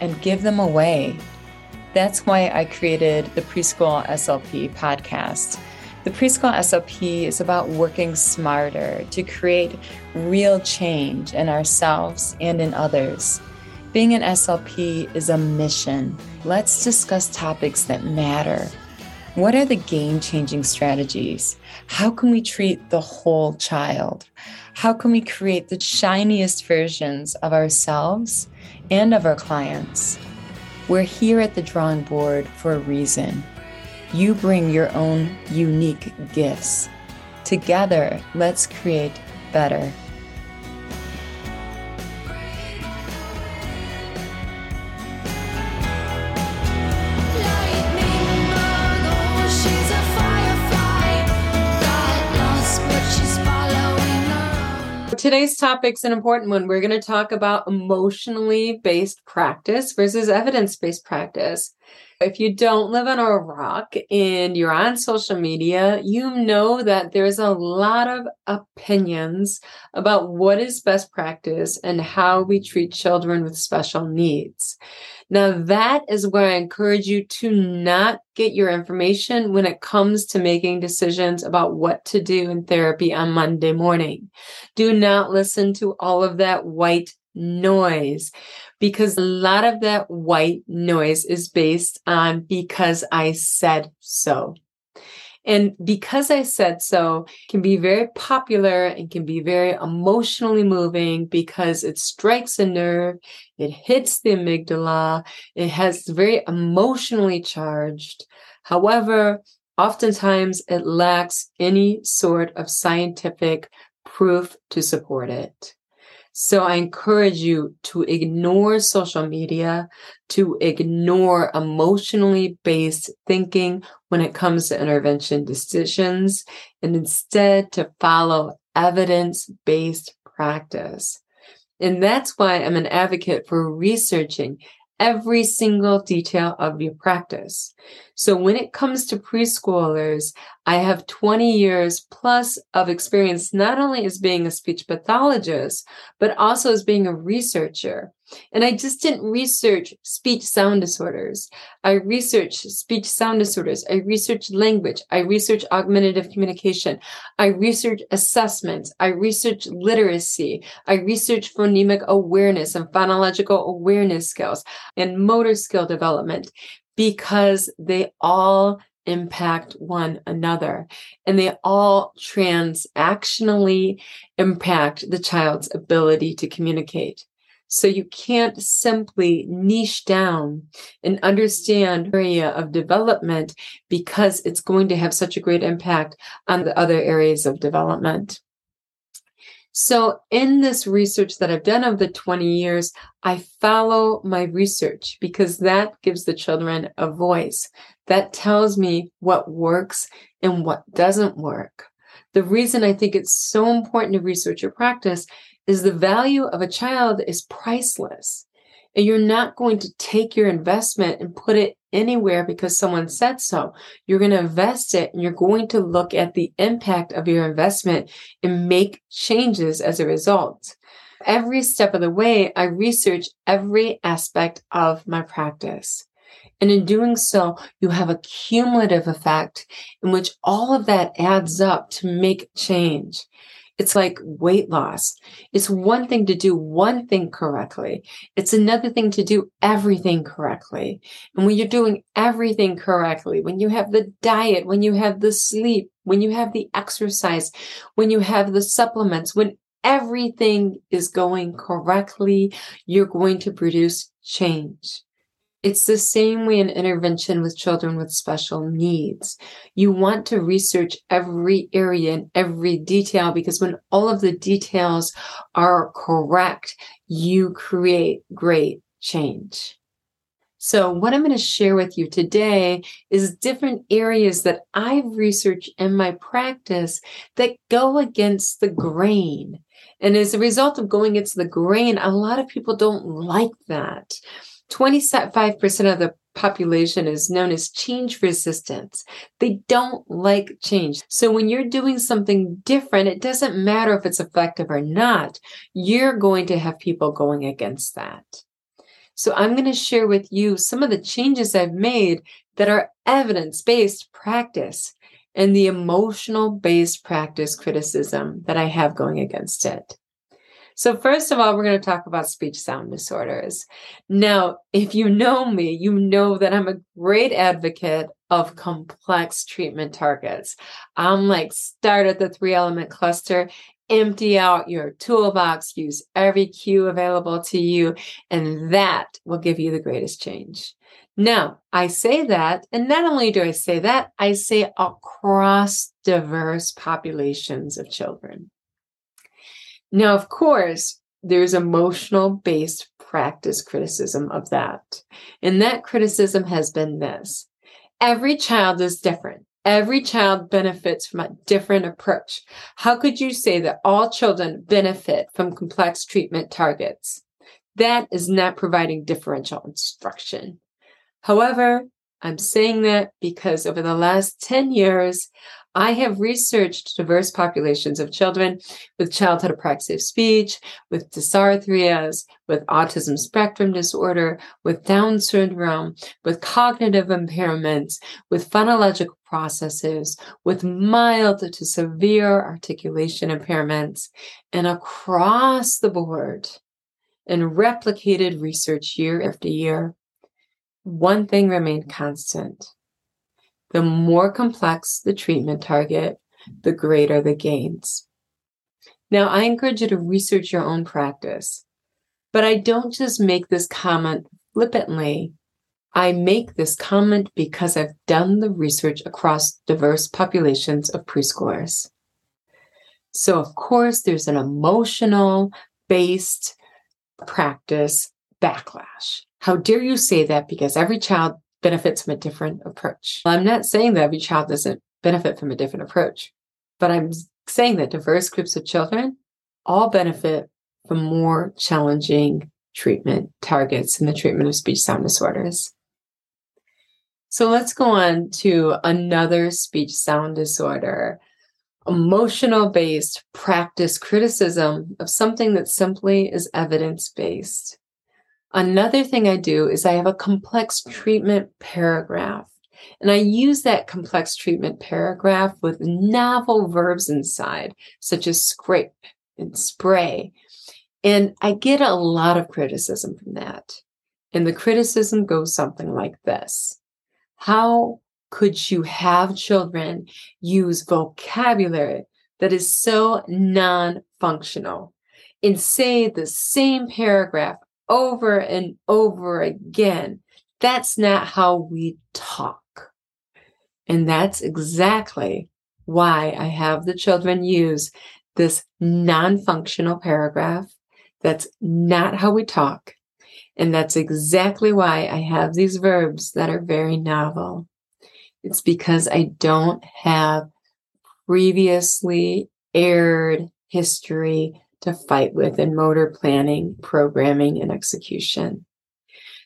and give them away. That's why I created the Preschool SLP podcast. The Preschool SLP is about working smarter to create real change in ourselves and in others. Being an SLP is a mission. Let's discuss topics that matter. What are the game changing strategies? How can we treat the whole child? How can we create the shiniest versions of ourselves and of our clients? We're here at the drawing board for a reason. You bring your own unique gifts. Together, let's create better. Today's topic's an important one. We're going to talk about emotionally based practice versus evidence based practice. If you don't live on a rock and you're on social media, you know that there's a lot of opinions about what is best practice and how we treat children with special needs. Now, that is where I encourage you to not get your information when it comes to making decisions about what to do in therapy on Monday morning. Do not listen to all of that white noise because a lot of that white noise is based on because I said so. And because I said so can be very popular and can be very emotionally moving because it strikes a nerve, it hits the amygdala, it has very emotionally charged. However, oftentimes it lacks any sort of scientific proof to support it. So I encourage you to ignore social media, to ignore emotionally based thinking when it comes to intervention decisions, and instead to follow evidence based practice. And that's why I'm an advocate for researching every single detail of your practice. So when it comes to preschoolers, I have 20 years plus of experience, not only as being a speech pathologist, but also as being a researcher. And I just didn't research speech sound disorders. I researched speech sound disorders. I researched language. I researched augmentative communication. I researched assessments. I researched literacy. I researched phonemic awareness and phonological awareness skills and motor skill development because they all impact one another and they all transactionally impact the child's ability to communicate. So you can't simply niche down and understand area of development because it's going to have such a great impact on the other areas of development. So in this research that I've done over the 20 years, I follow my research because that gives the children a voice. That tells me what works and what doesn't work. The reason I think it's so important to research your practice is the value of a child is priceless. And you're not going to take your investment and put it anywhere because someone said so. You're going to invest it and you're going to look at the impact of your investment and make changes as a result. Every step of the way, I research every aspect of my practice. And in doing so, you have a cumulative effect in which all of that adds up to make change. It's like weight loss. It's one thing to do one thing correctly. It's another thing to do everything correctly. And when you're doing everything correctly, when you have the diet, when you have the sleep, when you have the exercise, when you have the supplements, when everything is going correctly, you're going to produce change. It's the same way in intervention with children with special needs. You want to research every area and every detail because when all of the details are correct, you create great change. So, what I'm going to share with you today is different areas that I've researched in my practice that go against the grain. And as a result of going against the grain, a lot of people don't like that. 25% of the population is known as change resistance. They don't like change. So when you're doing something different, it doesn't matter if it's effective or not. You're going to have people going against that. So I'm going to share with you some of the changes I've made that are evidence based practice and the emotional based practice criticism that I have going against it. So, first of all, we're going to talk about speech sound disorders. Now, if you know me, you know that I'm a great advocate of complex treatment targets. I'm like, start at the three element cluster, empty out your toolbox, use every cue available to you, and that will give you the greatest change. Now, I say that, and not only do I say that, I say across diverse populations of children. Now, of course, there's emotional based practice criticism of that. And that criticism has been this every child is different. Every child benefits from a different approach. How could you say that all children benefit from complex treatment targets? That is not providing differential instruction. However, I'm saying that because over the last 10 years, I have researched diverse populations of children with childhood apraxia of speech, with dysarthrias, with autism spectrum disorder, with Down syndrome, with cognitive impairments, with phonological processes, with mild to severe articulation impairments, and across the board, and replicated research year after year, one thing remained constant the more complex the treatment target, the greater the gains. Now, I encourage you to research your own practice, but I don't just make this comment flippantly. I make this comment because I've done the research across diverse populations of preschoolers. So, of course, there's an emotional based practice backlash. How dare you say that? Because every child benefits from a different approach. I'm not saying that every child doesn't benefit from a different approach, but I'm saying that diverse groups of children all benefit from more challenging treatment targets in the treatment of speech sound disorders. So let's go on to another speech sound disorder emotional based practice criticism of something that simply is evidence based. Another thing I do is I have a complex treatment paragraph. And I use that complex treatment paragraph with novel verbs inside, such as scrape and spray. And I get a lot of criticism from that. And the criticism goes something like this How could you have children use vocabulary that is so non functional and say the same paragraph over and over again. That's not how we talk. And that's exactly why I have the children use this non functional paragraph. That's not how we talk. And that's exactly why I have these verbs that are very novel. It's because I don't have previously aired history to fight with in motor planning, programming, and execution.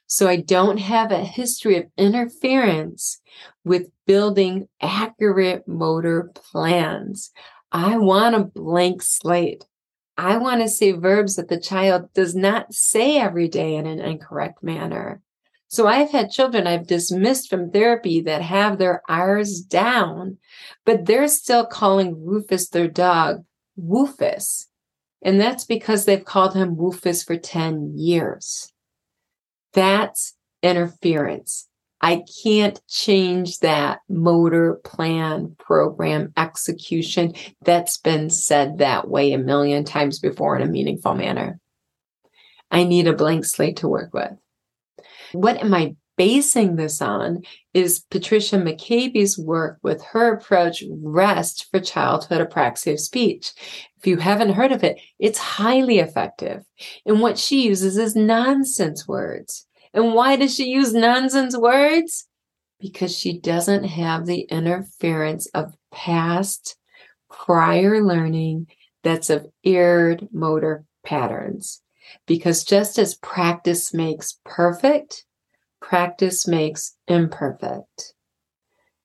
So I don't have a history of interference with building accurate motor plans. I want a blank slate. I want to say verbs that the child does not say every day in an incorrect manner. So I've had children I've dismissed from therapy that have their R's down, but they're still calling Rufus their dog Woofus. And that's because they've called him Woofus for 10 years. That's interference. I can't change that motor plan program execution that's been said that way a million times before in a meaningful manner. I need a blank slate to work with. What am I basing this on is Patricia McCabe's work with her approach, REST for childhood apraxia of speech. If you haven't heard of it, it's highly effective. And what she uses is nonsense words. And why does she use nonsense words? Because she doesn't have the interference of past prior learning that's of erred motor patterns. Because just as practice makes perfect, practice makes imperfect.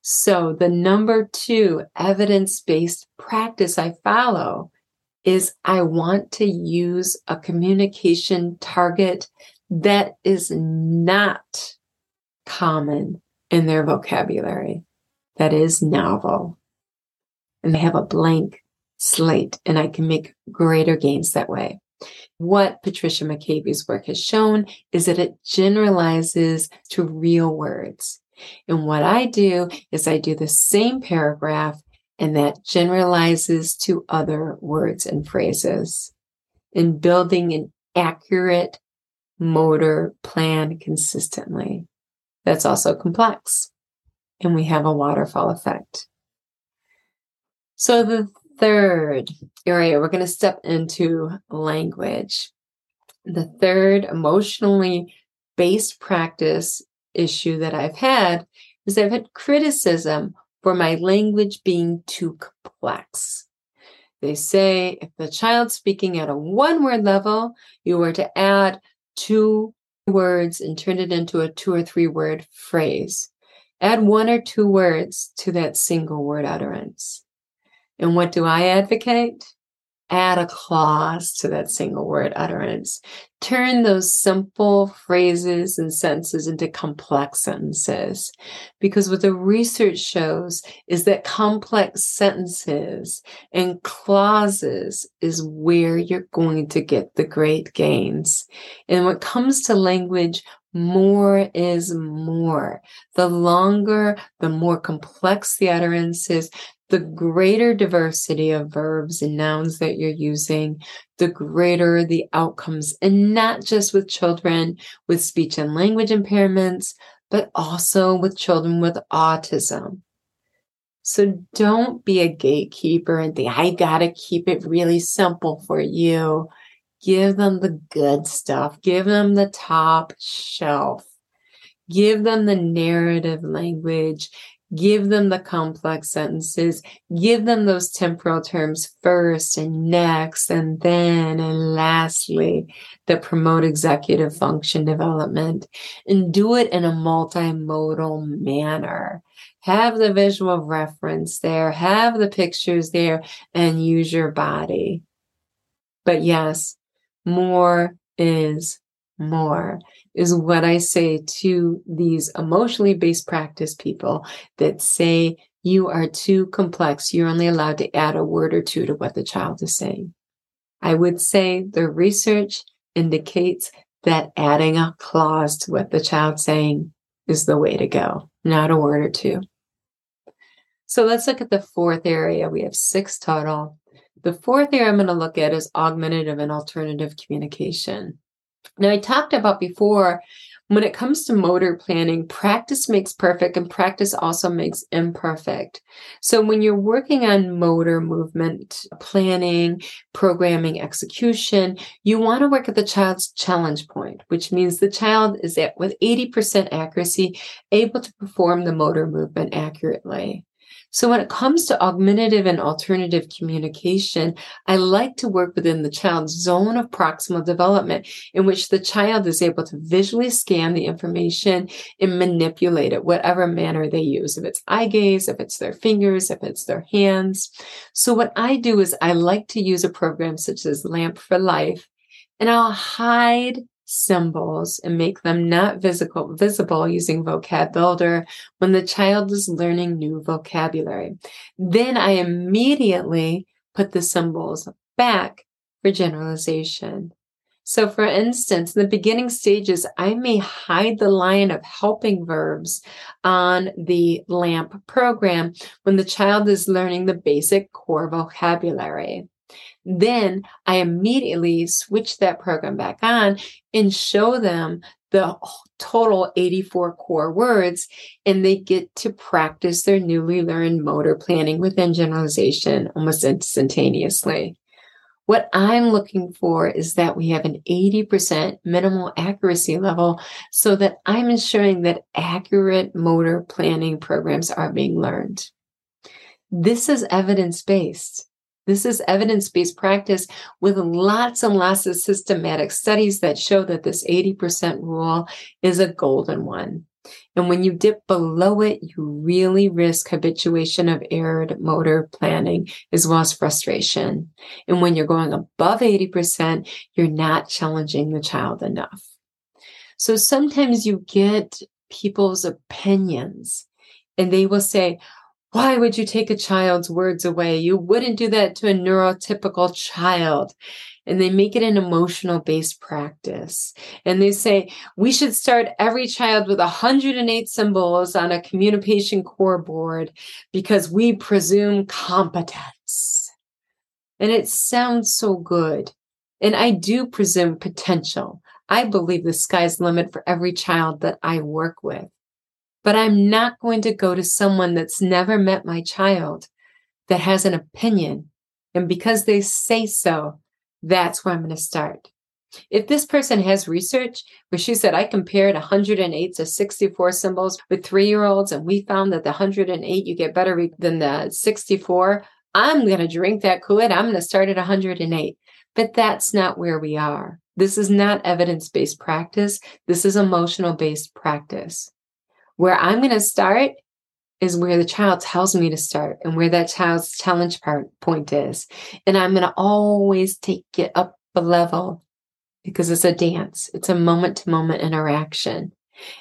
So, the number two evidence based practice I follow is I want to use a communication target that is not common in their vocabulary, that is novel. And they have a blank slate, and I can make greater gains that way. What Patricia McCabe's work has shown is that it generalizes to real words. And what I do is I do the same paragraph and that generalizes to other words and phrases. In building an accurate motor plan consistently. That's also complex. And we have a waterfall effect. So the third area, we're going to step into language. The third emotionally based practice issue that I've had is I've had criticism for my language being too complex. They say if the child's speaking at a one word level, you were to add two words and turn it into a two or three word phrase. Add one or two words to that single word utterance. And what do I advocate? Add a clause to that single word utterance. Turn those simple phrases and sentences into complex sentences. Because what the research shows is that complex sentences and clauses is where you're going to get the great gains. And when it comes to language, more is more. The longer, the more complex the utterance is, the greater diversity of verbs and nouns that you're using, the greater the outcomes, and not just with children with speech and language impairments, but also with children with autism. So don't be a gatekeeper and think, I got to keep it really simple for you. Give them the good stuff, give them the top shelf, give them the narrative language, give them the complex sentences, give them those temporal terms first and next, and then and lastly that promote executive function development, and do it in a multimodal manner. Have the visual reference there, have the pictures there, and use your body. But yes, more is more is what I say to these emotionally based practice people that say you are too complex. You're only allowed to add a word or two to what the child is saying. I would say the research indicates that adding a clause to what the child's saying is the way to go, not a word or two. So let's look at the fourth area. We have six total. The fourth area I'm going to look at is augmentative and alternative communication. Now, I talked about before when it comes to motor planning, practice makes perfect and practice also makes imperfect. So when you're working on motor movement planning, programming, execution, you want to work at the child's challenge point, which means the child is at with 80% accuracy able to perform the motor movement accurately. So when it comes to augmentative and alternative communication, I like to work within the child's zone of proximal development in which the child is able to visually scan the information and manipulate it, whatever manner they use. If it's eye gaze, if it's their fingers, if it's their hands. So what I do is I like to use a program such as Lamp for Life and I'll hide symbols and make them not visible, visible using vocab builder when the child is learning new vocabulary. Then I immediately put the symbols back for generalization. So for instance, in the beginning stages, I may hide the line of helping verbs on the LAMP program when the child is learning the basic core vocabulary. Then I immediately switch that program back on and show them the total 84 core words, and they get to practice their newly learned motor planning within generalization almost instantaneously. What I'm looking for is that we have an 80% minimal accuracy level so that I'm ensuring that accurate motor planning programs are being learned. This is evidence based. This is evidence based practice with lots and lots of systematic studies that show that this 80% rule is a golden one. And when you dip below it, you really risk habituation of erred motor planning as well as frustration. And when you're going above 80%, you're not challenging the child enough. So sometimes you get people's opinions and they will say, why would you take a child's words away? You wouldn't do that to a neurotypical child and they make it an emotional based practice. And they say we should start every child with 108 symbols on a communication core board because we presume competence. And it sounds so good. And I do presume potential. I believe the sky's the limit for every child that I work with. But I'm not going to go to someone that's never met my child that has an opinion. And because they say so, that's where I'm going to start. If this person has research where she said, I compared 108 to 64 symbols with three year olds, and we found that the 108 you get better than the 64, I'm going to drink that Kool Aid. I'm going to start at 108. But that's not where we are. This is not evidence based practice. This is emotional based practice. Where I'm going to start is where the child tells me to start and where that child's challenge part point is. And I'm going to always take it up a level because it's a dance. It's a moment to moment interaction.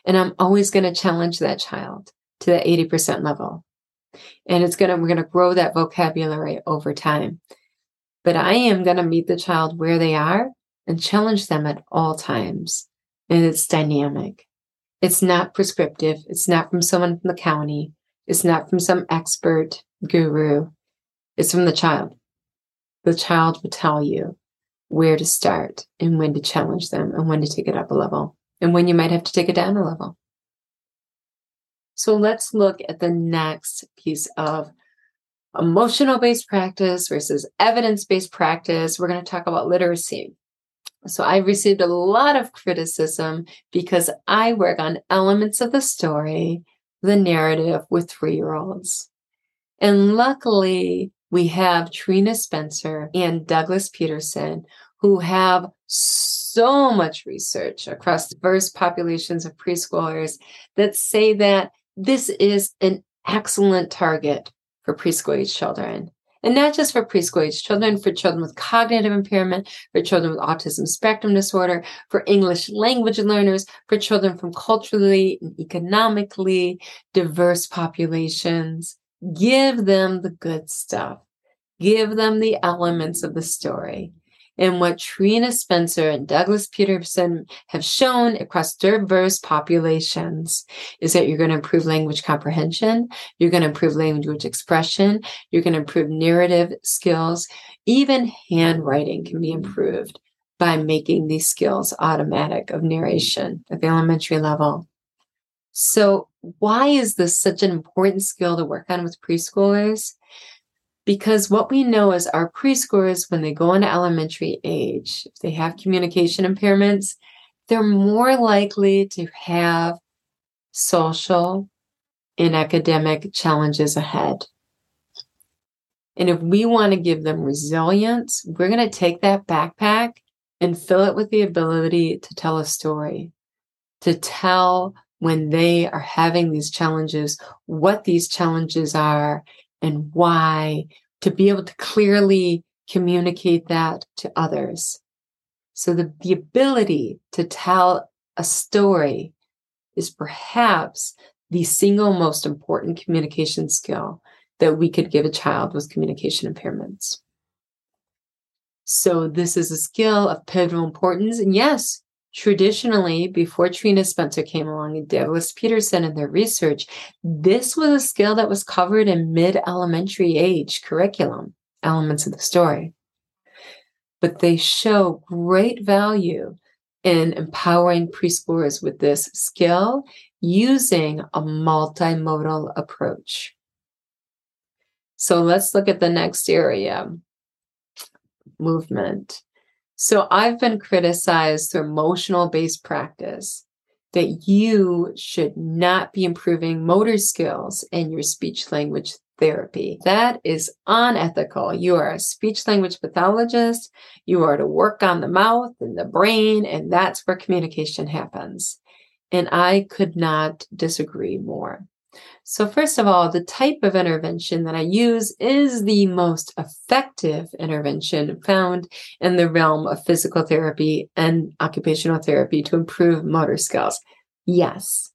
And I'm always going to challenge that child to that 80% level. And it's going to, we're going to grow that vocabulary over time. But I am going to meet the child where they are and challenge them at all times. And it's dynamic. It's not prescriptive. It's not from someone from the county. It's not from some expert guru. It's from the child. The child will tell you where to start and when to challenge them and when to take it up a level and when you might have to take it down a level. So let's look at the next piece of emotional based practice versus evidence based practice. We're going to talk about literacy. So I received a lot of criticism because I work on elements of the story the narrative with three year olds. And luckily, we have Trina Spencer and Douglas Petersen who have so much research across diverse populations of preschoolers that say that this is an excellent target for preschool age children. And not just for preschool age children, for children with cognitive impairment, for children with autism spectrum disorder, for English language learners, for children from culturally and economically diverse populations. Give them the good stuff. Give them the elements of the story. And what Trina Spencer and Douglas Petersen have shown across diverse populations is that you're going to improve language comprehension, you're going to improve language expression, you're going to improve narrative skills, even handwriting can be improved by making these skills automatic of narration at the elementary level. So, why is this such an important skill to work on with preschoolers? Because what we know is our preschoolers, when they go into elementary age, if they have communication impairments, they're more likely to have social and academic challenges ahead. And if we want to give them resilience, we're going to take that backpack and fill it with the ability to tell a story, to tell when they are having these challenges, what these challenges are, and why to be able to clearly communicate that to others. So the, the ability to tell a story is perhaps the single most important communication skill that we could give a child with communication impairments. So this is a skill of pivotal importance. And yes, Traditionally, before Trina Spencer came along and Douglas Petersen and their research, this was a skill that was covered in mid elementary age curriculum, elements of the story. But they show great value in empowering preschoolers with this skill using a multimodal approach. So let's look at the next area movement. So I've been criticized through emotional based practice that you should not be improving motor skills in your speech language therapy. That is unethical. You are a speech language pathologist. You are to work on the mouth and the brain, and that's where communication happens. And I could not disagree more. So, first of all, the type of intervention that I use is the most effective intervention found in the realm of physical therapy and occupational therapy to improve motor skills. Yes.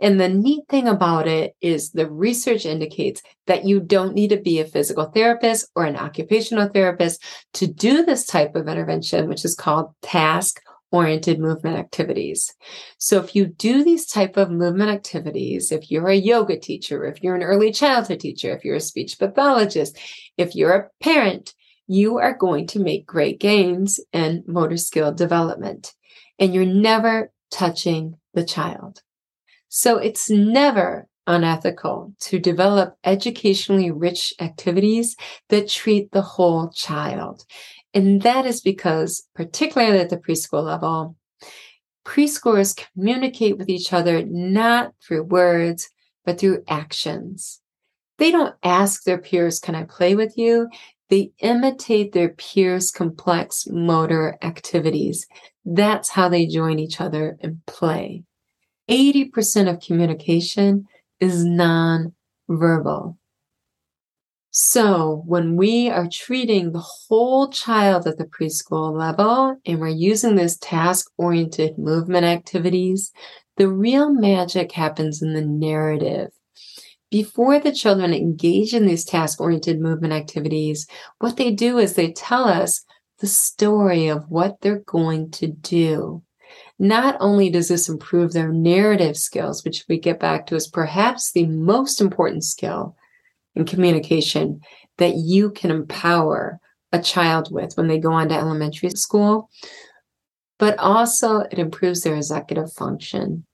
And the neat thing about it is the research indicates that you don't need to be a physical therapist or an occupational therapist to do this type of intervention, which is called task oriented movement activities. So if you do these type of movement activities, if you're a yoga teacher, if you're an early childhood teacher, if you're a speech pathologist, if you're a parent, you are going to make great gains in motor skill development. And you're never touching the child. So it's never unethical to develop educationally rich activities that treat the whole child. And that is because, particularly at the preschool level, preschoolers communicate with each other not through words, but through actions. They don't ask their peers, Can I play with you? They imitate their peers' complex motor activities. That's how they join each other and play. 80% of communication is non-verbal. So when we are treating the whole child at the preschool level and we're using this task oriented movement activities, the real magic happens in the narrative. Before the children engage in these task oriented movement activities, what they do is they tell us the story of what they're going to do. Not only does this improve their narrative skills, which we get back to is perhaps the most important skill in communication that you can empower a child with when they go on to elementary school, but also it improves their executive function.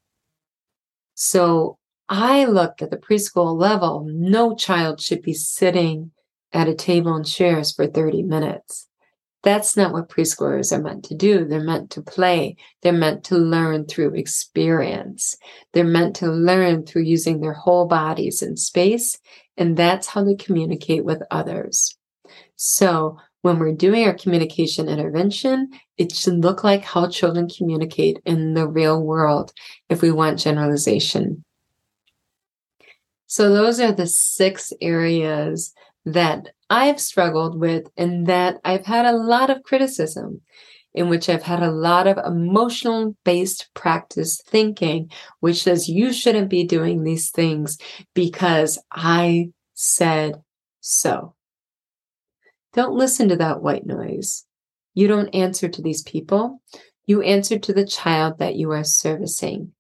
So I look at the preschool level, no child should be sitting at a table and chairs for 30 minutes. That's not what preschoolers are meant to do. They're meant to play. They're meant to learn through experience. They're meant to learn through using their whole bodies in space. And that's how they communicate with others. So when we're doing our communication intervention, it should look like how children communicate in the real world if we want generalization. So those are the six areas that I've struggled with and that I've had a lot of criticism in which I've had a lot of emotional based practice thinking, which says you shouldn't be doing these things because I said so. Don't listen to that white noise. You don't answer to these people. You answer to the child that you are servicing.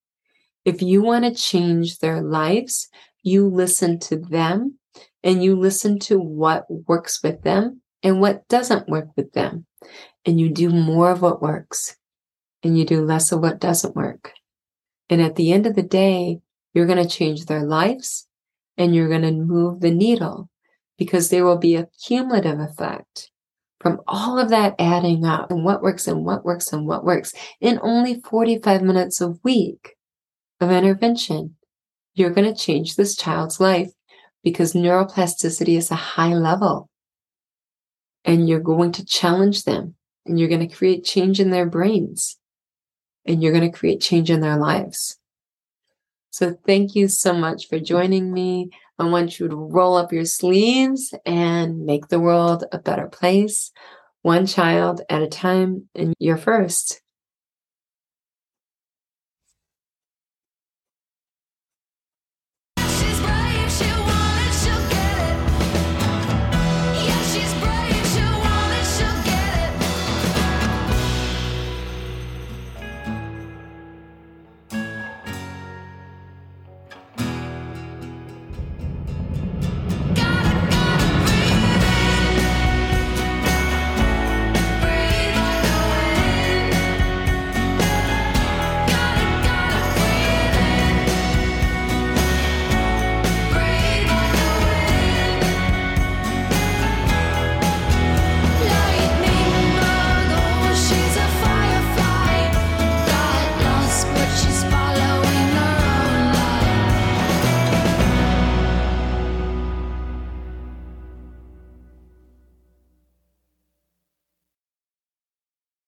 If you want to change their lives, you listen to them and you listen to what works with them and what doesn't work with them. And you do more of what works and you do less of what doesn't work. And at the end of the day, you're going to change their lives and you're going to move the needle because there will be a cumulative effect from all of that adding up and what works and what works and what works in only 45 minutes a week of intervention. You're going to change this child's life because neuroplasticity is a high level and you're going to challenge them and you're going to create change in their brains and you're going to create change in their lives. So thank you so much for joining me. I want you to roll up your sleeves and make the world a better place, one child at a time, and you're first.